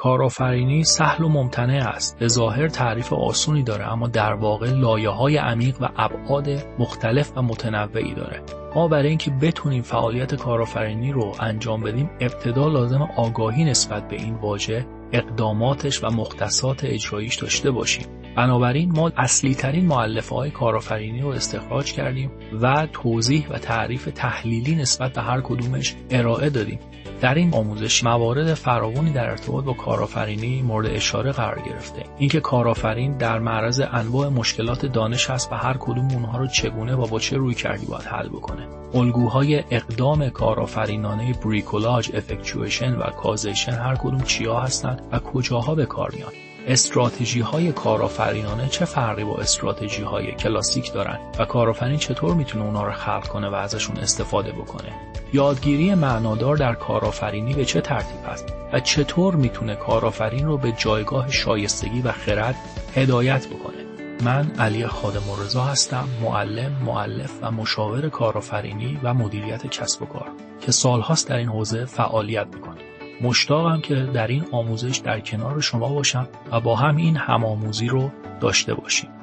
کارآفرینی سهل و ممتنع است. به ظاهر تعریف آسونی داره اما در واقع لایه های عمیق و ابعاد مختلف و متنوعی داره. ما برای اینکه بتونیم فعالیت کارآفرینی رو انجام بدیم ابتدا لازم آگاهی نسبت به این واژه اقداماتش و مختصات اجراییش داشته باشیم. بنابراین ما اصلی ترین معلفه های کارآفرینی رو استخراج کردیم و توضیح و تعریف تحلیلی نسبت به هر کدومش ارائه دادیم. در این آموزش موارد فراوانی در ارتباط با کارآفرینی مورد اشاره قرار گرفته. اینکه کارآفرین در معرض انواع مشکلات دانش هست و هر کدوم اونها رو چگونه و با چه روی کردی باید حل بکنه. الگوهای اقدام کارآفرینانه بریکولاج افکچویشن و کازیشن هر کدوم چیا هستند و کجاها به کار میان. استراتژی های کارآفرینانه چه فرقی با استراتژی های کلاسیک دارن و کارآفرین چطور می‌تونه اونا رو خلق کنه و ازشون استفاده بکنه؟ یادگیری معنادار در کارآفرینی به چه ترتیب است و چطور می‌تونه کارآفرین رو به جایگاه شایستگی و خرد هدایت بکنه؟ من علی خادم رضا هستم معلم، معلف و مشاور کارآفرینی و مدیریت کسب و کار که سالهاست در این حوزه فعالیت می‌کنم. مشتاقم که در این آموزش در کنار شما باشم و با هم این همآموزی رو داشته باشیم.